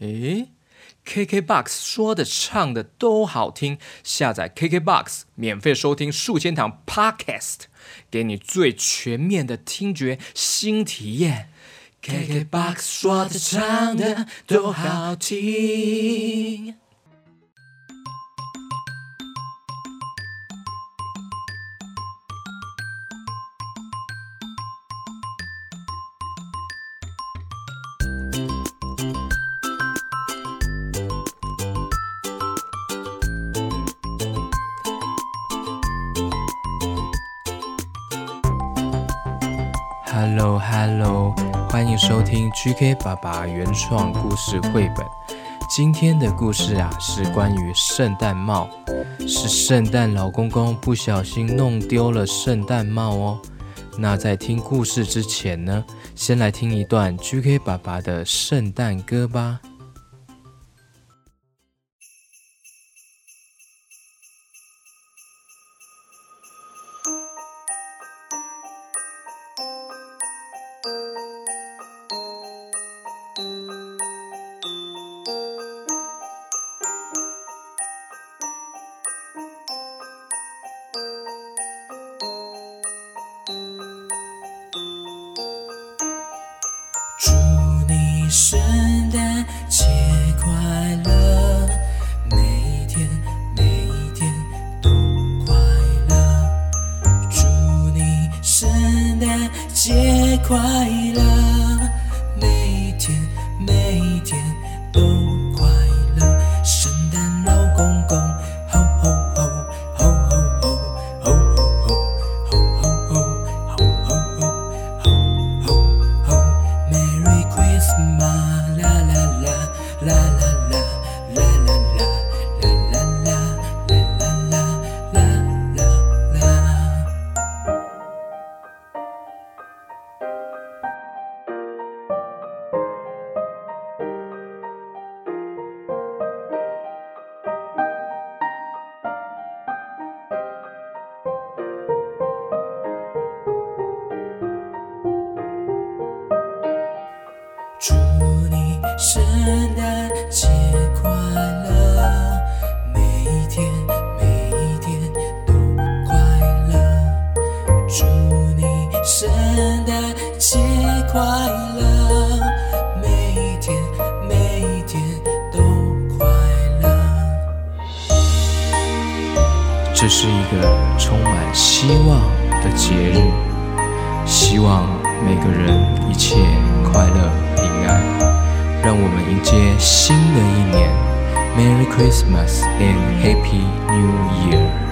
诶，KKBOX 说的唱的都好听，下载 KKBOX 免费收听数千堂 Podcast，给你最全面的听觉新体验。KKBOX 说的唱的都好听。Hello，Hello，欢迎收听 GK 爸爸原创故事绘本。今天的故事啊，是关于圣诞帽，是圣诞老公公不小心弄丢了圣诞帽哦。那在听故事之前呢，先来听一段 GK 爸爸的圣诞歌吧。快这是一个充满希望的节日，希望每个人一切快乐平安，让我们迎接新的一年。Merry Christmas and Happy New Year！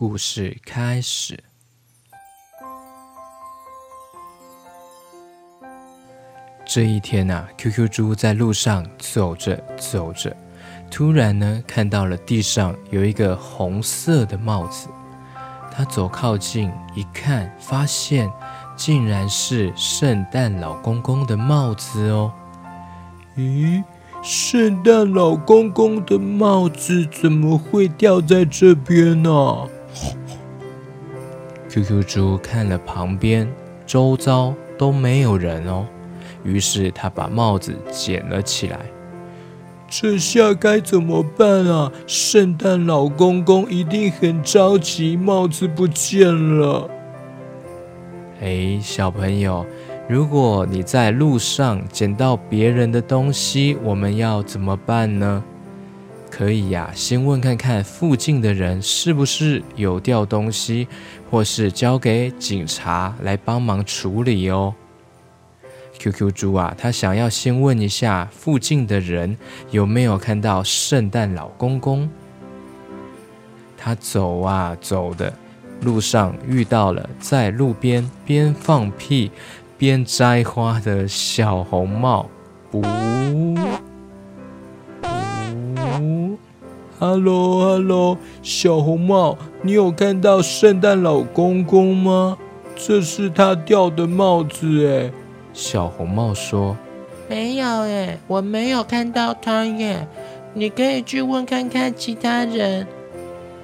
故事开始。这一天呐、q q 猪在路上走着走着，突然呢看到了地上有一个红色的帽子。他走靠近一看，发现竟然是圣诞老公公的帽子哦。咦，圣诞老公公的帽子怎么会掉在这边呢、QQ 猪看了旁边，周遭都没有人哦，于是他把帽子捡了起来。这下该怎么办啊？圣诞老公公一定很着急，帽子不见了。哎，小朋友，如果你在路上捡到别人的东西，我们要怎么办呢？可以呀、先问看看附近的人是不是有掉东西，或是交给警察来帮忙处理哦。QQ 猪啊，他想要先问一下附近的人有没有看到圣诞老公公。他走啊走的路上遇到了在路边边放屁边摘花的小红帽。不，，Hello，Hello，小红帽，你有看到圣诞老公公吗？这是他掉的帽子，哎。小红帽说：“没有，哎，我没有看到他耶。你可以去问看看其他人。”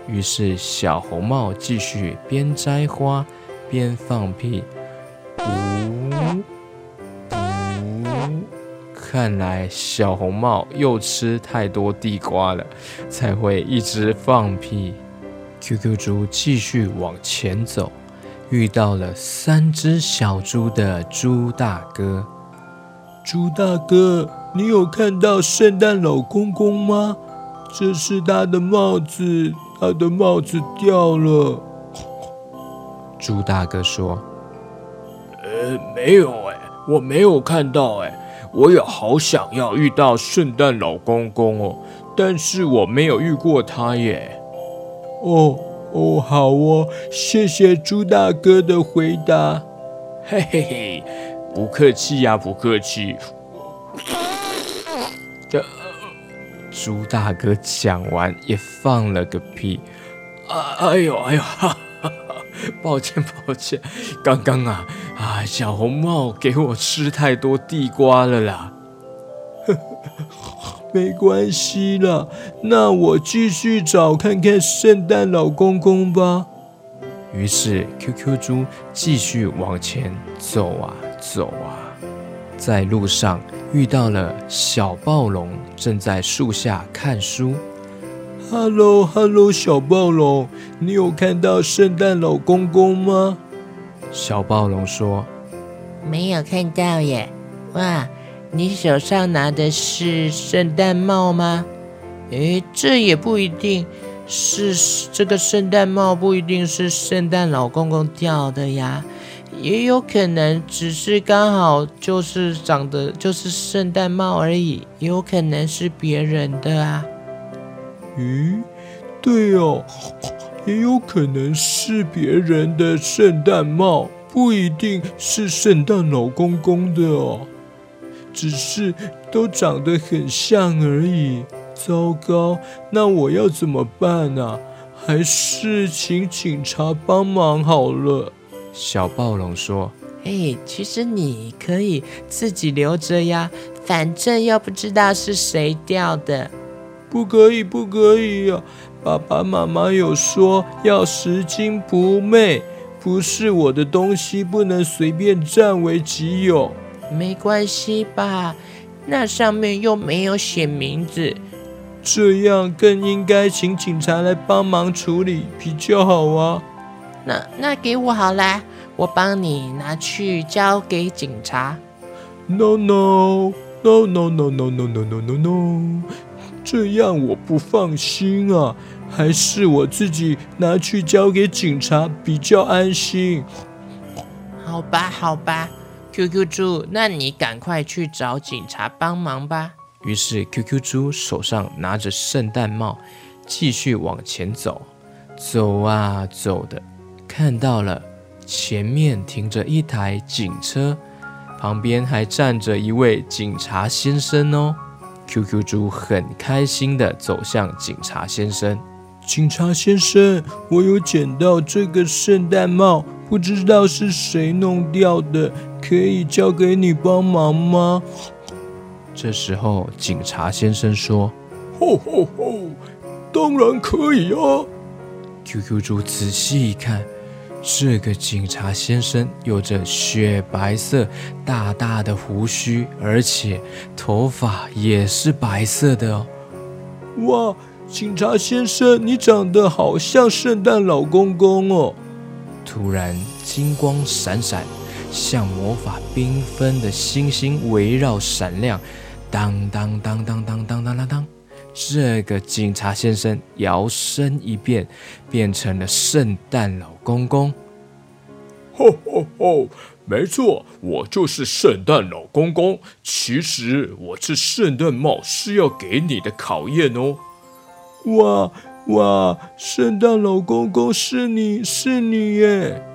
于是小红帽继续边摘花边放屁。看来小红帽又吃太多地瓜了，才会一直放屁。QQ 猪继续往前走，遇到了三只小猪的猪大哥。猪大哥，你有看到圣诞老公公吗？这是他的帽子，他的帽子掉了。猪大哥说：“呃，没有哎，我没有看到哎。”我也好想要遇到圣诞老公公哦，但是我没有遇过他耶。哦哦，好哦，谢谢猪大哥的回答。嘿嘿嘿，不客气呀，不客气。这猪大哥讲完也放了个屁。啊，哎呦哎呦，哈哈，抱歉 抱歉，刚刚啊。啊，小红帽给我吃太多地瓜了啦！呵 呵没关系啦，那我继续找看看圣诞老公公吧。于是 QQ 猪继续往前走啊走啊，在路上遇到了小暴龙，正在树下看书。Hello，Hello，小暴龙，你有看到圣诞老公公吗？小暴龙说：“没有看到耶。哇，你手上拿的是圣诞帽吗？诶，这也不一定是这个圣诞帽，不一定是圣诞老公公掉的呀，也有可能只是刚好就是长得就是圣诞帽而已，也有可能是别人的啊。咦，对哦。”也有可能是别人的圣诞帽，不一定是圣诞老公公的哦，只是都长得很像而已。糟糕，那我要怎么办呢？还是请警察帮忙好了。小暴龙说：“哎，其实你可以自己留着呀，反正又不知道是谁掉的。”不可以，不可以呀！爸爸妈妈有说要拾金不昧，不是我的东西不能随便占为己有。没关系吧？那上面又没有写名字，这样更应该请警察来帮忙处理比较好啊。那那给我好啦，我帮你拿去交给警察。No no no no no no no no no no no，这样我不放心啊。还是我自己拿去交给警察比较安心。好吧，好吧，QQ 猪，那你赶快去找警察帮忙吧。于是 QQ 猪手上拿着圣诞帽，继续往前走。走啊走的，看到了前面停着一台警车，旁边还站着一位警察先生哦。QQ 猪很开心的走向警察先生。警察先生，我有捡到这个圣诞帽，不知道是谁弄掉的，可以交给你帮忙吗？这时候，警察先生说：“吼吼吼，当然可以啊！”QQ 猪仔细一看，这个警察先生有着雪白色、大大的胡须，而且头发也是白色的哦。哇！警察先生，你长得好像圣诞老公公哦！突然，金光闪闪，像魔法缤纷的星星围绕闪亮。当当当当当当当当当，这个警察先生摇身一变，变成了圣诞老公公。吼吼吼！没错，我就是圣诞老公公。其实我这圣诞帽是要给你的考验哦。哇哇！圣诞老公公是你是你耶！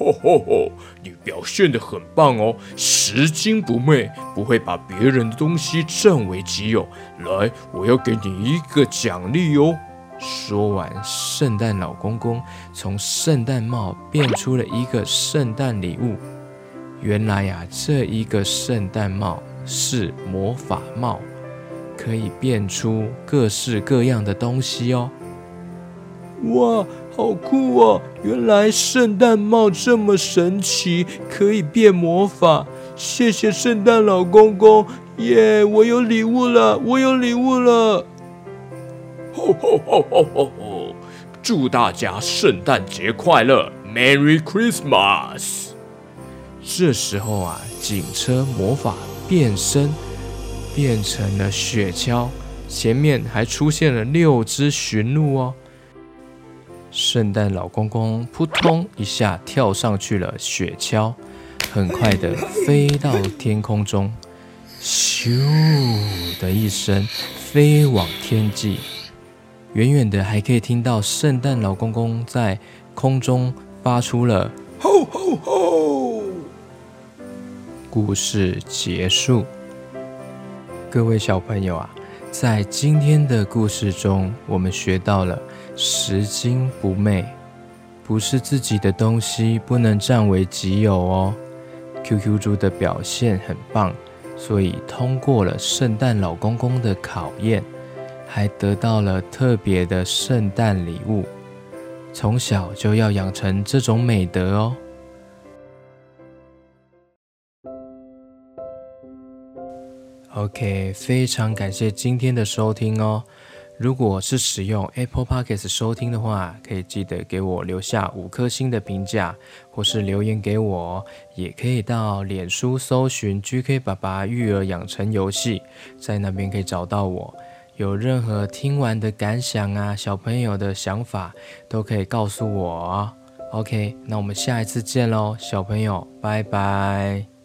吼吼吼！你表现得很棒哦，拾金不昧，不会把别人的东西占为己有。来，我要给你一个奖励哦。说完，圣诞老公公从圣诞帽变出了一个圣诞礼物。原来呀，这一个圣诞帽是魔法帽，可以变出各式各样的东西哦。哇，好酷哦！原来圣诞帽这么神奇，可以变魔法。谢谢圣诞老公公，耶！我有礼物了，我有礼物了。吼吼吼吼吼吼！祝大家圣诞节快乐，Merry Christmas！这时候啊，警车魔法变身，变成了雪橇，前面还出现了六只驯鹿哦。圣诞老公公扑通一下跳上去了雪橇，很快的飞到天空中，咻的一声飞往天际，远远的还可以听到圣诞老公公在空中发出了吼吼吼。故事结束。各位小朋友啊，在今天的故事中，我们学到了拾金不昧，不是自己的东西不能占为己有哦。QQ 猪的表现很棒，所以通过了圣诞老公公的考验，还得到了特别的圣诞礼物。从小就要养成这种美德哦。OK，非常感谢今天的收听哦。如果是使用 Apple Podcast 收听的话，可以记得给我留下五颗星的评价，或是留言给我。也可以到脸书搜寻 GK 爸爸育儿养成游戏，在那边可以找到我。有任何听完的感想啊，小朋友的想法都可以告诉我。OK，那我们下一次见喽，小朋友，拜拜。